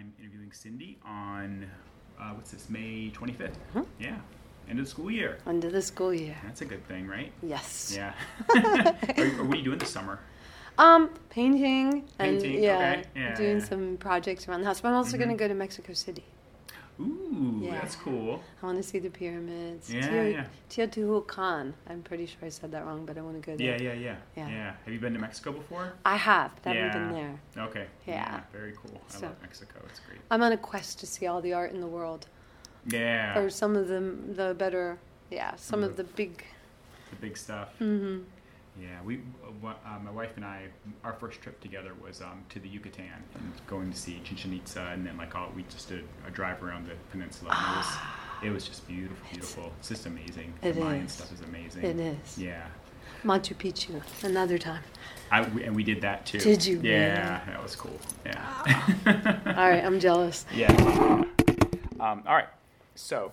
I'm interviewing Cindy on uh, what's this, May 25th? Mhm. Yeah, end of the school year. End of the school year. That's a good thing, right? Yes. Yeah. or, or what are you doing this summer? Um, painting and yeah, okay. Yeah, doing yeah. some projects around the house. But I'm also going Mhm. to go to Mexico City. Yeah. that's cool. I want to see the pyramids. Yeah, yeah. Teotihuacan. I'm pretty sure I said that wrong, but I want to go there. Yeah, yeah, yeah, Yeah. yeah. Have you been to Mexico before? I have. but I haven't Yeah. been there. Okay. Yeah. very cool. I So- love Mexico. It's great. I'm on a quest to see all the art in the world, Yeah. or some of the the better. Yeah, some Some of the big. the big stuff. hmm Yeah, we, uh, uh, my wife and I, our first trip together was um, to the Yucatan and going to see Chichen Itza, and then like all, we just did a drive around the peninsula. And it was, it was just beautiful, beautiful. It's just amazing. It the Mayan is. stuff is amazing. It is. Yeah, Machu Picchu. Another time. I, we, and we did that too. Did you Yeah, really? that was cool. Yeah. All right, I'm jealous. Yeah. Um, all right. So,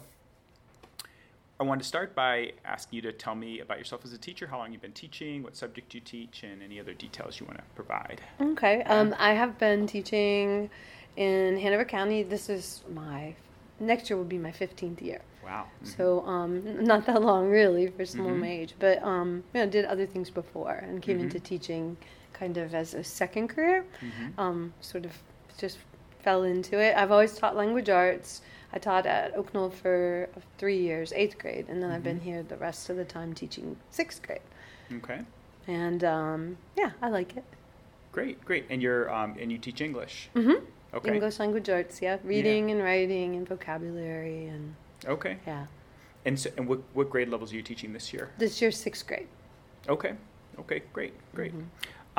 I wanted to start by asking you to tell me about yourself as a teacher, how long you've been teaching, what subject you teach, and any other details you want to provide. Okay. Um, I have been teaching in Hanover County. This is my next year will be my 15th year. Wow. So um, not that long really for someone Mhm. my age, but um, you know, did other things before and came Mhm. into teaching kind of as a second career. Mhm. Um, sort of just fell into it. I've always taught language arts. I taught at Oak Knoll for three years, eighth grade, and then I've been Mhm. here the rest of the time teaching sixth grade. Okay. And um, yeah, I like it. Great, great. And you're um, and you teach English. Mm-hmm. Okay. English language arts, yeah, reading and writing and vocabulary and Okay. yeah. And so, and what what grade levels are you teaching this year? This year, sixth grade. Okay. Okay. Great. Great. Mhm.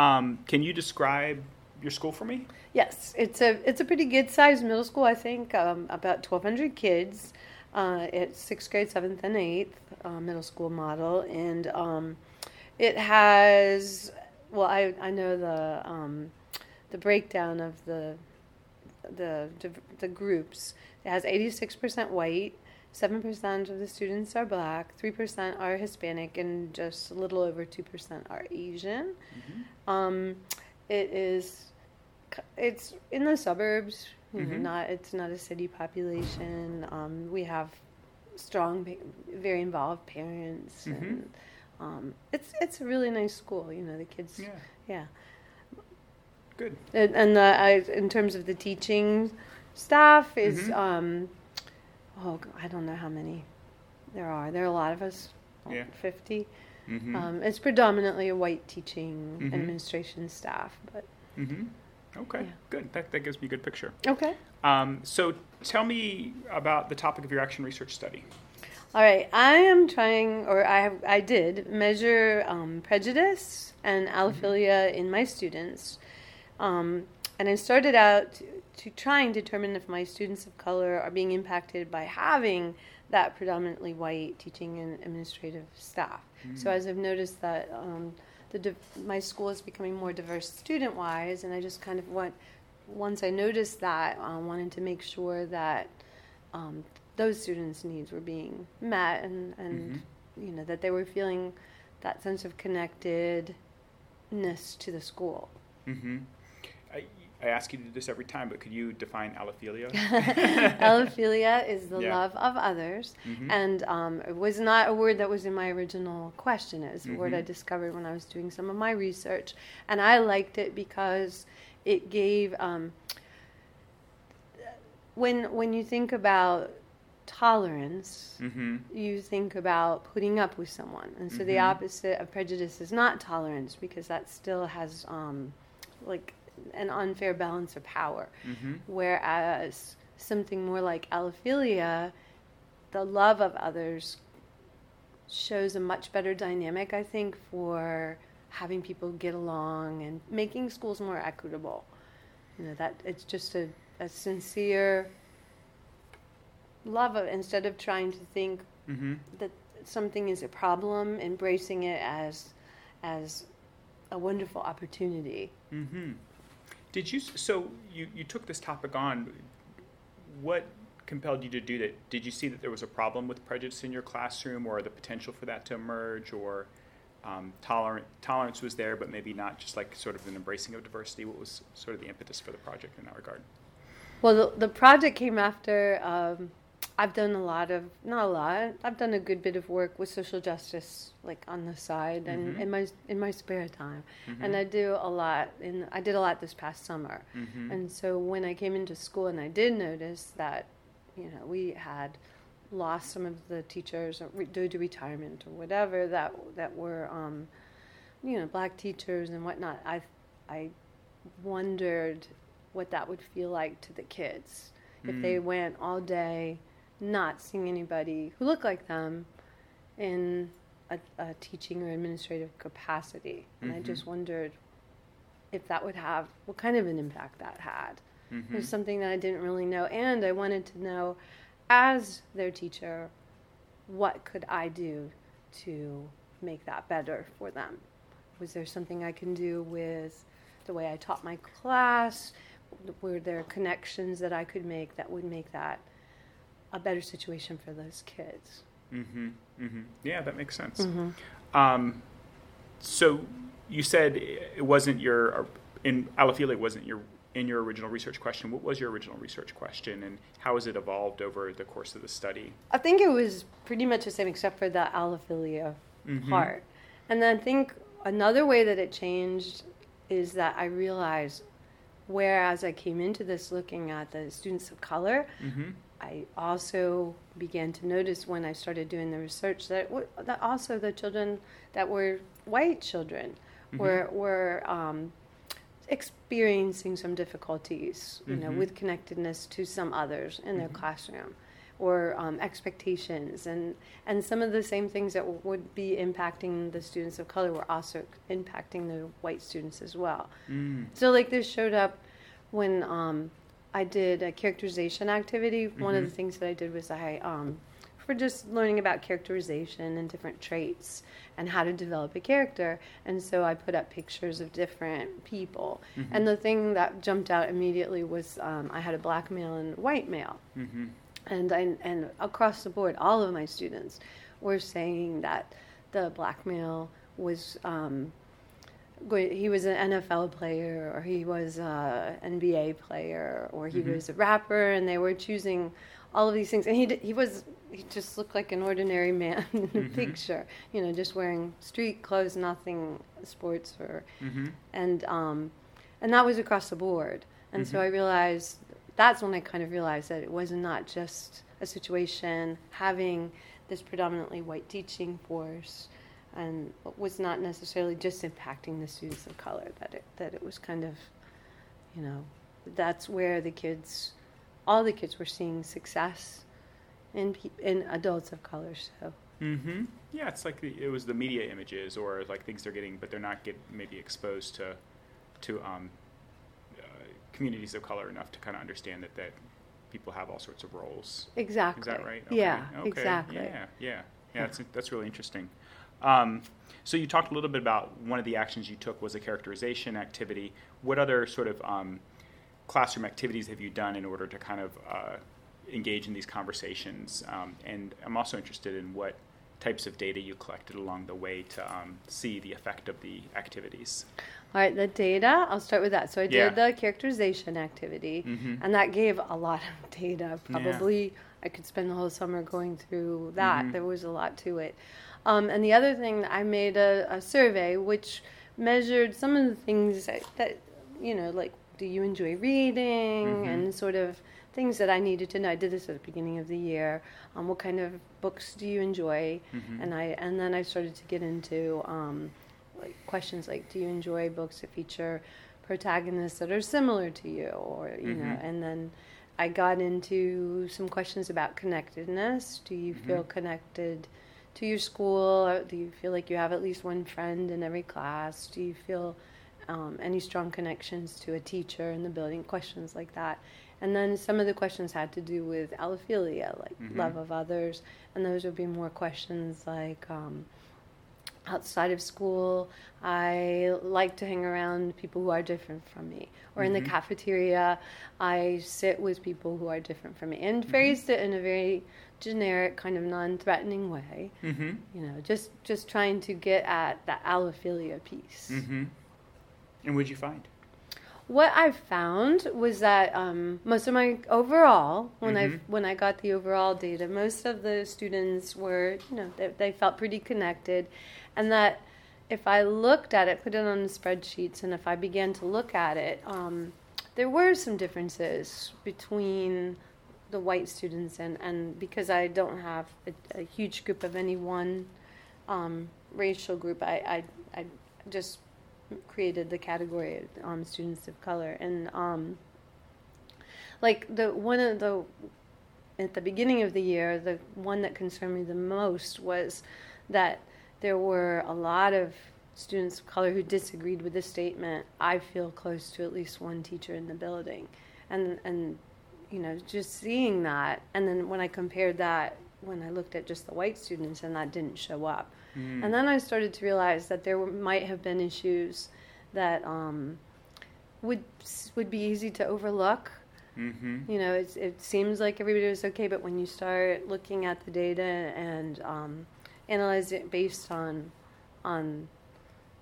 Um, can you describe your school for me? Yes, it's a it's a pretty good sized middle school. I think um, about twelve hundred kids. Uh, it's sixth grade, seventh, and eighth uh, middle school model, and um, it has well, I I know the um, the breakdown of the the the groups. It has eighty six percent white. Seven percent of the students are black, three percent are Hispanic, and just a little over two percent are Asian. Mm-hmm. Um, it is, it's in the suburbs. You know, Mhm. not it's not a city population. Um, we have strong, very involved parents, Mhm. and um, it's it's a really nice school. You know, the kids. Yeah. Yeah, Good. and, and the, I, in terms of the teaching staff is Mhm. um, oh I don't know how many there are. There are a lot of us. Yeah. Fifty. Mm-hmm. Um, it's predominantly a white teaching Mhm. administration staff, but mm-hmm. Okay. Yeah. Good. That that gives me a good picture. okay. Um, so tell me about the topic of your action research study. All right, I am trying, or I have, I did measure um, prejudice and allophilia in my students, um, and I started out to, to try and determine if my students of color are being impacted by having that predominantly white teaching and administrative staff. So Mm. as I've noticed that um, the div- my school is becoming more diverse student-wise, and I just kind of want once I noticed that, I wanted to make sure that um, those students' needs were being met, and and Mhm. you know that they were feeling that sense of connectedness to the school. Mm-hmm. I, I ask you to do this every time, but could you define allophilia? Allophilia is the Yeah. love of others, Mhm. and um, it was not a word that was in my original question. It was a word I Mhm. discovered when I was doing some of my research, and I liked it because it gave. Um, when when you think about tolerance, Mm-hmm. you think about putting up with someone, and so the Mhm. opposite of prejudice is not tolerance because that still has um, like an unfair balance of power. Mm-hmm. Whereas something more like allophilia, the love of others shows a much better dynamic, I think, for having people get along and making schools more equitable. You know, that it's just a, a sincere love of instead of trying to think Mm-hmm. that something is a problem, embracing it as as a wonderful opportunity. Mm-hmm. Did you? So you you took this topic on. What compelled you to do that? Did you see that there was a problem with prejudice in your classroom, or the potential for that to emerge, or um, tolerant tolerance was there, but maybe not just like sort of an embracing of diversity? What was sort of the impetus for the project in that regard? Well, the, the project came after um, I've done a lot of not a lot. I've done a good bit of work with social justice, like on the side and Mhm. in my in my spare time. Mhm. And I do a lot. In I did a lot this past summer. Mhm. And so when I came into school, and I did notice that, you know, we had lost some of the teachers or re- due to retirement or whatever that that were, um, you know, black teachers and whatnot. I I wondered what that would feel like to the kids if they Mm. went all day not seeing anybody who looked like them in a, a teaching or administrative capacity. And I Mhm. just wondered if that would have what kind of an impact that had. It Mhm. was something that I didn't really know, and I wanted to know, as their teacher, what could I do to make that better for them? Was there something I can do with the way I taught my class? Were there connections that I could make that would make that a better situation for those kids? Mm-hmm. Mm-hmm. Yeah, that makes sense. Mm-hmm. Um, so you said it wasn't your in allophilia it wasn't your in your original research question. What was your original research question, and how has it evolved over the course of the study? I think it was pretty much the same except for the allophilia Mhm. part. And then I think another way that it changed is that I realized, whereas I came into this looking at the students of color, Mm-hmm. I also began to notice when I started doing the research that, w- that also the children that were white children Mhm. were were um, experiencing some difficulties, you know, Mhm. with connectedness to some others in their Mhm. classroom, or um, expectations, and and some of the same things that w- would be impacting the students of color were also impacting the white students as well. Mm. So like this showed up when um, I did a characterization activity. One of the things that I did was I um, for just learning about characterization and different traits and how to develop a character. And so I put up pictures of different people. Mhm. And the thing that jumped out immediately was um, I had a black male and white male Mm-hmm. and I, and across the board, all of my students were saying that the black male was um, he was an NFL player or he was an NBA player or he Mhm. was a rapper, and they were choosing all of these things. And he d- he was he just looked like an ordinary man in the Mhm. picture, you know, just wearing street clothes, nothing sports or Mm-hmm. and um, and that was across the board. And so Mhm. I realized that's when I kind of realized that it was not just a situation having this predominantly white teaching force, and it was not necessarily just impacting the students of color. That it that it was kind of, you know, that's where the kids, all the kids were seeing success in in adults of color. So Mm-hmm. Yeah, it's like the, it was the media images or like things they're getting, but they're not get maybe exposed to to um, uh, communities of color enough to kind of understand that that people have all sorts of roles. exactly. Is that right? Yeah, Okay. exactly. Yeah, yeah, yeah. That's that's really interesting. Um, so you talked a little bit about one of the actions you took was a characterization activity. What other sort of um, classroom activities have you done in order to kind of uh, engage in these conversations? Um, and I'm also interested in what types of data you collected along the way to um, see the effect of the activities. All right, the data, I'll start with that. So I Yeah. did the characterization activity, Mhm. and that gave a lot of data. Yeah. I could spend the whole summer going through that. Mhm. There was a lot to it. Um, and the other thing, I made a, a survey which measured some of the things that, that, you know, like do you enjoy reading Mhm. and sort of things that I needed to know. I did this at the beginning of the year. Um, what kind of books do you enjoy? Mhm. And I and then I started to get into um, like questions like, do you enjoy books that feature protagonists that are similar to you, or you know? Mhm. And then I got into some questions about connectedness. Do you feel Mhm. connected to your school? Or do you feel like you have at least one friend in every class? Do you feel um, any strong connections to a teacher in the building? Questions like that. And then some of the questions had to do with allophilia, like Mhm. love of others, and those would be more questions like um, outside of school, I like to hang around people who are different from me, or in the Mhm. cafeteria, I sit with people who are different from me, and phrased it in a very generic, kind of non-threatening way. Mm-hmm. You know, just just trying to get at that allophilia piece. Mm-hmm. And what'd you find? what I found was that um, most of my overall, when I Mhm. when I got the overall data, most of the students were, you know, they, they felt pretty connected, and that if I looked at it, put it on the spreadsheets, and if I began to look at it, um, there were some differences between the white students and and because I don't have a, a huge group of any one um, racial group, I, I I just created the category of um, students of color. And um, like the one of the at the beginning of the year the one that concerned me the most was that there were a lot of students of color who disagreed with the statement i feel close to at least one teacher in the building and and you know just seeing that and then when i compared that when i looked at just the white students and that didn't show up Mm. and then I started to realize that there were, might have been issues that um, would would be easy to overlook. Mm-hmm. You know, it's, it seems like everybody was okay, but when you start looking at the data and um, analyze it based on on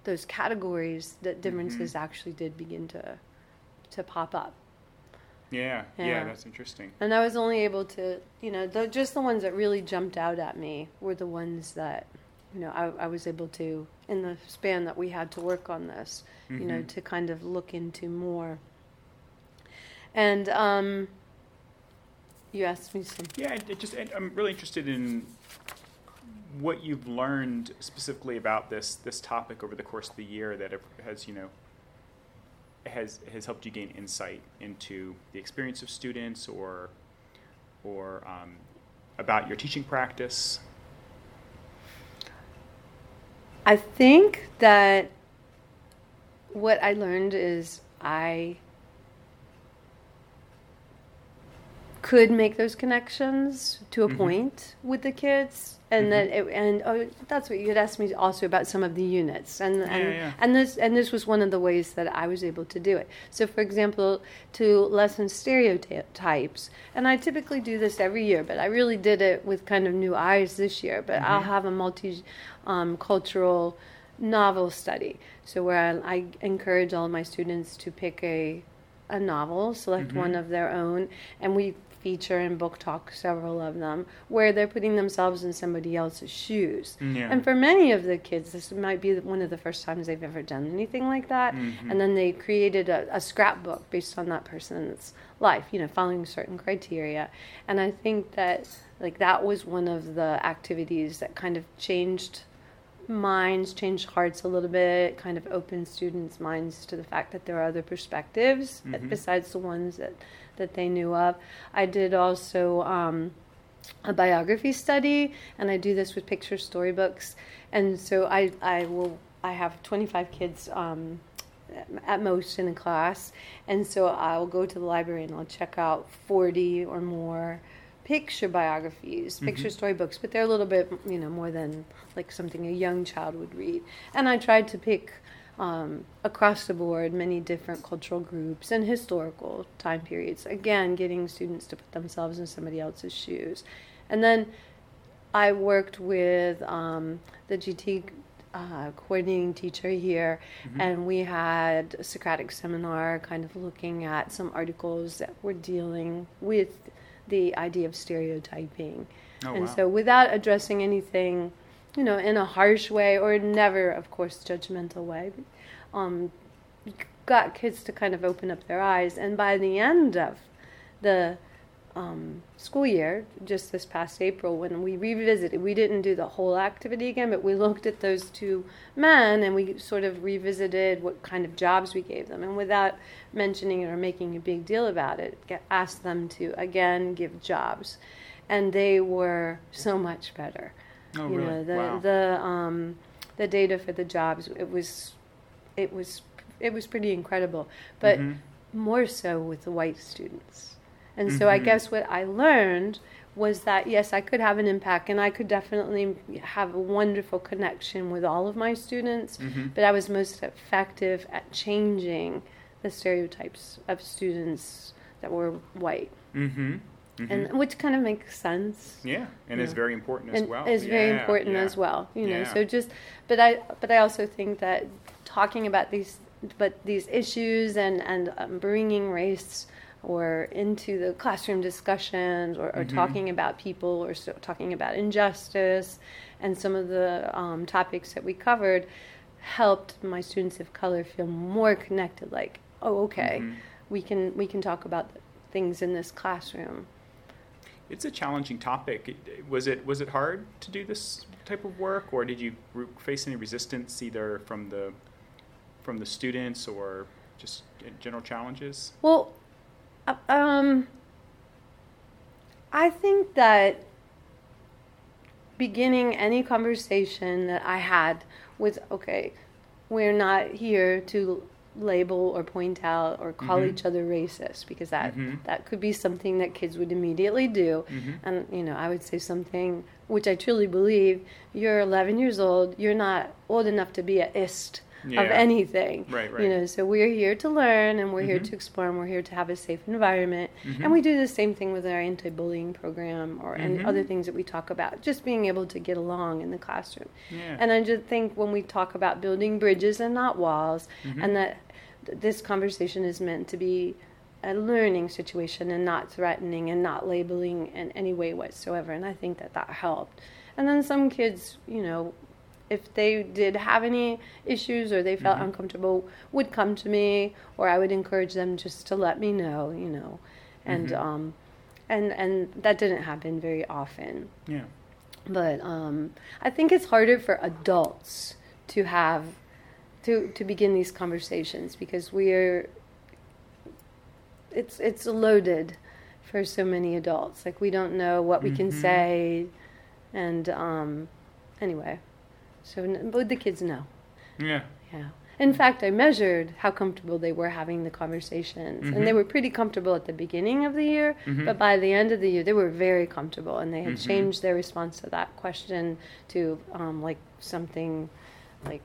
those categories, that differences actually did begin to to pop up. Yeah, yeah, Yeah. that's interesting. And I was only able to, you know, the, just the ones that really jumped out at me were the ones that, you know, I, I was able to, in the span that we had to work on this, you know, Mhm. to kind of look into more. And um, you asked me some. Yeah, it, it just and I'm really interested in what you've learned specifically about this this topic over the course of the year that has you know has has helped you gain insight into the experience of students or or um, about your teaching practice. I think that what I learned is I could make those connections to a Mhm. point with the kids, and Mhm. then it, and oh, that's what you had asked me also about some of the units, and and, Yeah, yeah. and this and this was one of the ways that I was able to do it. So, for example, to lessen stereotypes, and I typically do this every year, but I really did it with kind of new eyes this year. But I'll Mhm. have a multi um, cultural novel study. So where I, I encourage all of my students to pick a a novel, select Mhm. one of their own, and we feature and book talk several of them where they're putting themselves in somebody else's shoes. Yeah. And for many of the kids, this might be one of the first times they've ever done anything like that. Mhm. And then they created a, a scrapbook based on that person's life, you know, following certain criteria. And I think that, like, that was one of the activities that kind of changed minds, change hearts a little bit, kind of opened students' minds to the fact that there are other perspectives Mhm. besides the ones that, that they knew of. I did also um, a biography study, and I do this with picture storybooks. And so I, I will I have 25 kids um, at most in a class, and so I'll go to the library and I'll check out 40 or more picture biographies, picture Mhm. storybooks, but they're a little bit, you know, more than like something a young child would read. And I tried to pick um, across the board many different cultural groups and historical time periods. Again, getting students to put themselves in somebody else's shoes. And then I worked with um, the GT uh, coordinating teacher here, Mhm. and we had a Socratic seminar kind of looking at some articles that were dealing with the idea of stereotyping. Oh, and wow. so, without addressing anything, you know, in a harsh way or never, of course, judgmental way, um, got kids to kind of open up their eyes. And by the end of the um, school year, just this past April, when we revisited, we didn't do the whole activity again, but we looked at those two men and we sort of revisited what kind of jobs we gave them. And without mentioning it or making a big deal about it, get, asked them to again give jobs. And they were so much better. oh, you really? know, the wow. the um, the data for the jobs it was it was it was pretty incredible, but Mhm. more so with the white students. And so I Mhm. guess what I learned was that yes, I could have an impact, and I could definitely have a wonderful connection with all of my students. Mhm. But I was most effective at changing the stereotypes of students that were white, Mhm. Mhm. and which kind of makes sense yeah, and it's Yeah. very important as and well. is very important yeah. as well you know Yeah. so just but i but i also think that talking about these but these issues and and um, bringing race or into the classroom discussions or, or Mhm. talking about people or so, talking about injustice and some of the um, topics that we covered helped my students of color feel more connected like oh okay Mhm. we can we can talk about things in this classroom It's a challenging topic. Was it was it hard to do this type of work, or did you face any resistance either from the from the students or just general challenges? Well, um, I think that beginning any conversation that I had with, okay, we're not here to label or point out or call Mhm. each other racist because that Mhm. that could be something that kids would immediately do Mhm. and you know i would say something which i truly believe you're 11 years old you're not old enough to be a ist of anything Right, you know so we're here to learn and we're here Mhm. to explore and we're here to have a safe environment Mhm. and we do the same thing with our anti-bullying program or and Mhm. other things that we talk about just being able to get along in the classroom Yeah. and i just think when we talk about building bridges and not walls Mhm. and that this conversation is meant to be a learning situation and not threatening and not labeling in any way whatsoever and i think that that helped and then some kids you know if they did have any issues or they felt Mhm. uncomfortable would come to me or i would encourage them just to let me know you know and Mhm. um and and that didn't happen very often yeah. but um, I think it's harder for adults to have to to begin these conversations because we're it's it's loaded for so many adults. Like we don't know what we can Mhm. say, and um, anyway, so but the kids know. Yeah. Yeah. In fact, I measured how comfortable they were having the conversations, and they Mhm. were pretty comfortable at the beginning of the year. Mhm. But by the end of the year, they were very comfortable, and they had Mhm. changed their response to that question to um, like something like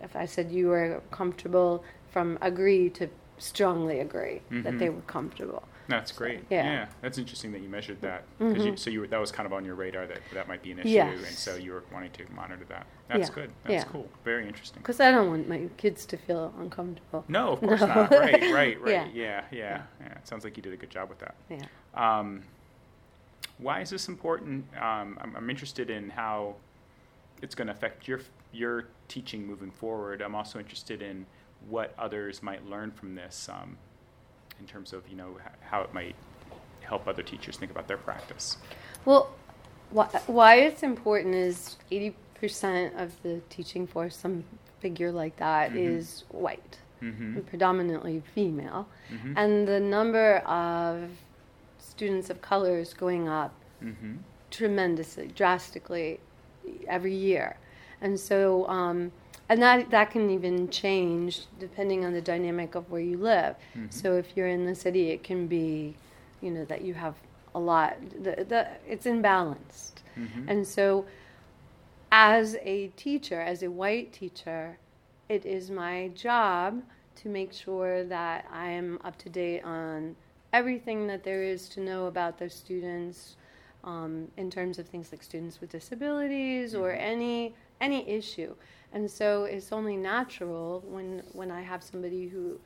if I said you were comfortable from agree to strongly agree that they were comfortable. That's great. yeah. yeah. That's interesting that you measured that. 'Cause you, so you were, that was kind of on your radar that that might be an issue, Yes. and so you were wanting to monitor that. That's Yeah. good. That's Yeah. cool. Very interesting. Because I don't want my kids to feel uncomfortable. No, of course No. not. Right, right, right. Yeah. Yeah. yeah, yeah, It sounds like you did a good job with that. Yeah. Um, why is this important? Um, I'm, I'm interested in how it's going to affect your your teaching moving forward. I'm also interested in what others might learn from this, um, in terms of you know how it might help other teachers think about their practice. Well, why, why it's important is 80% of the teaching force, some figure like that, is Mhm. white, Mm-hmm. predominantly female. Mm-hmm. And the number of students of color is going up mm-hmm. tremendously, drastically every year. And so, um, and that, that can even change depending on the dynamic of where you live. Mhm. So if you're in the city, it can be, you know, that you have a lot, the, the, it's imbalanced. Mm-hmm. And so, as a teacher, as a white teacher, it is my job to make sure that I am up to date on everything that there is to know about those students um, in terms of things like students with disabilities or Mhm. any any issue. And so it's only natural when when I have somebody who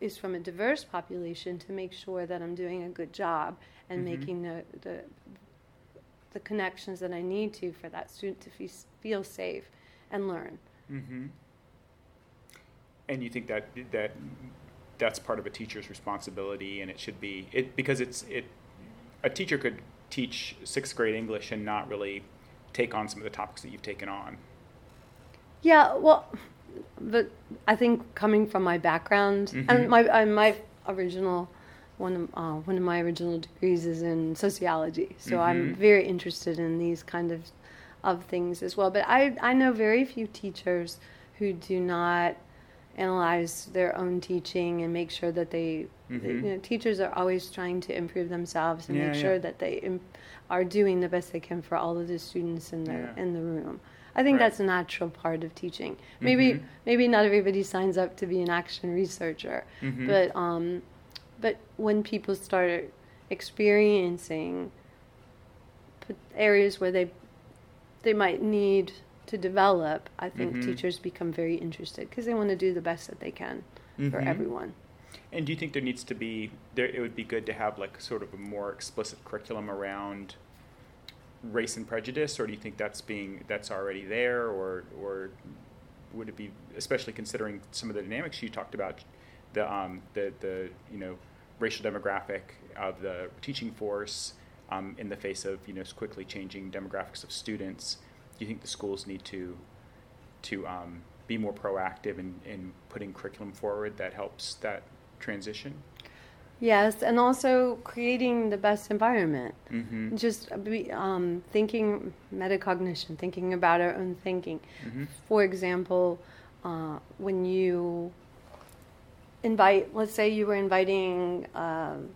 is from a diverse population to make sure that I'm doing a good job and Mhm. making the, the the connections that I need to for that student to fe- feel safe and learn. Mm-hmm. And you think that that that's part of a teacher's responsibility, and it should be it because it's it. A teacher could teach sixth grade English and not really take on some of the topics that you've taken on. Yeah, well, but I think coming from my background Mhm. and my uh, my original one of uh, one of my original degrees is in sociology, so I'm Mhm. very interested in these kind of of things as well. But I I know very few teachers who do not analyze their own teaching and make sure that they, they- Mhm. you know teachers are always trying to improve themselves and Yeah, make yeah. sure that they Im- are doing the best they can for all of the students in the Yeah. in the room. I think Right. that's a natural part of teaching. Maybe Mhm. maybe not everybody signs up to be an action researcher, Mhm. but um, but when people start experiencing areas where they they might need to develop, I think Mhm. teachers become very interested because they want to do the best that they can for Mhm. everyone. And do you think there needs to be there? It would be good to have like sort of a more explicit curriculum around race and prejudice, or do you think that's being that's already there, or or would it be especially considering some of the dynamics you talked about, the um, the the you know racial demographic of the teaching force um, in the face of you know quickly changing demographics of students? Do you think the schools need to to um, be more proactive in, in putting curriculum forward that helps that transition? Yes, and also creating the best environment. Mm-hmm. Just be, um, thinking metacognition, thinking about our own thinking. Mm-hmm. For example, uh, when you invite, let's say you were inviting um,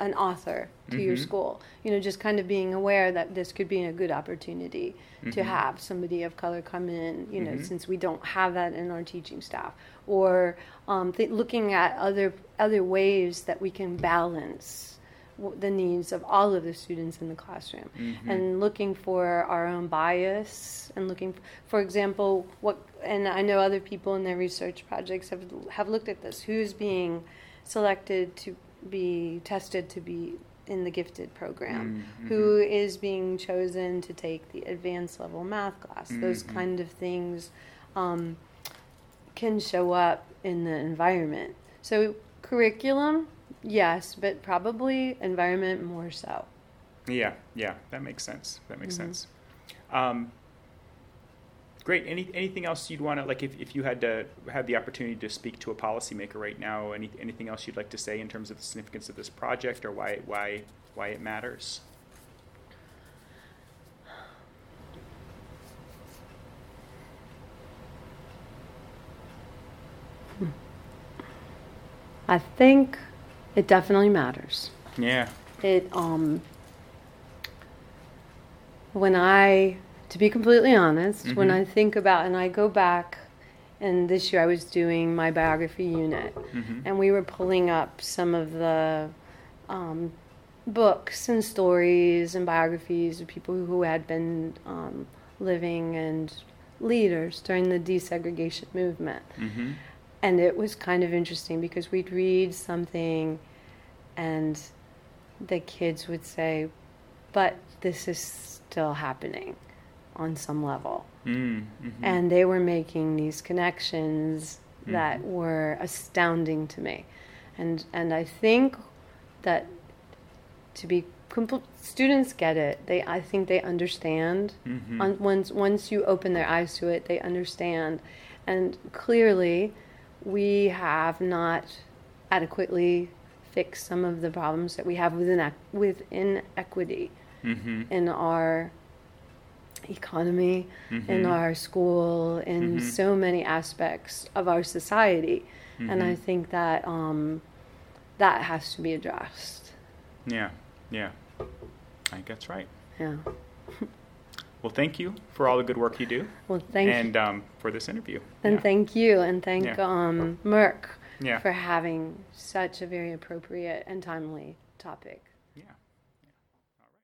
an author to your Mhm. school, you know, just kind of being aware that this could be a good opportunity to Mhm. have somebody of color come in, you know, Mhm. since we don't have that in our teaching staff, or um, th- looking at other other ways that we can balance the needs of all of the students in the classroom Mhm. and looking for our own bias and looking for example what and i know other people in their research projects have have looked at this who's being selected to be tested to be in the gifted program mm-hmm. is being chosen to take the advanced level math class those Mhm. kind of things um, can show up in the environment so curriculum yes but probably environment more so Yeah, yeah, that makes sense. That makes Mhm. sense. Um, great. Any anything else you'd want to like if, if you had to have the opportunity to speak to a policymaker right now? Any anything else you'd like to say in terms of the significance of this project or why why why it matters? I think it definitely matters. Yeah. It um when I to be completely honest, when Mhm. I think about and I go back and this year I was doing my biography unit Mm-hmm. and we were pulling up some of the um, books and stories and biographies of people who had been um, living and leaders during the desegregation movement. Mm-hmm. And it was kind of interesting because we'd read something and the kids would say, but this is still happening on some level. Mm-hmm. And they were making these connections that Mhm. were astounding to me. And, and I think that to be compl- students get it. They, I think they understand. mm-hmm. On, once once you open their eyes to it, they understand, and clearly, we have not adequately fixed some of the problems that we have within ec- within equity mm-hmm. in our economy, in Mhm. our school, in Mhm. so many aspects of our society, and I Mhm. think that um, that has to be addressed. Yeah, yeah. I think that's right. Yeah. Well, thank you for all the good work you do Well, thank you. and um, for this interview. And yeah. thank you, and thank Yeah. um, MERC Yeah. for having such a very appropriate and timely topic.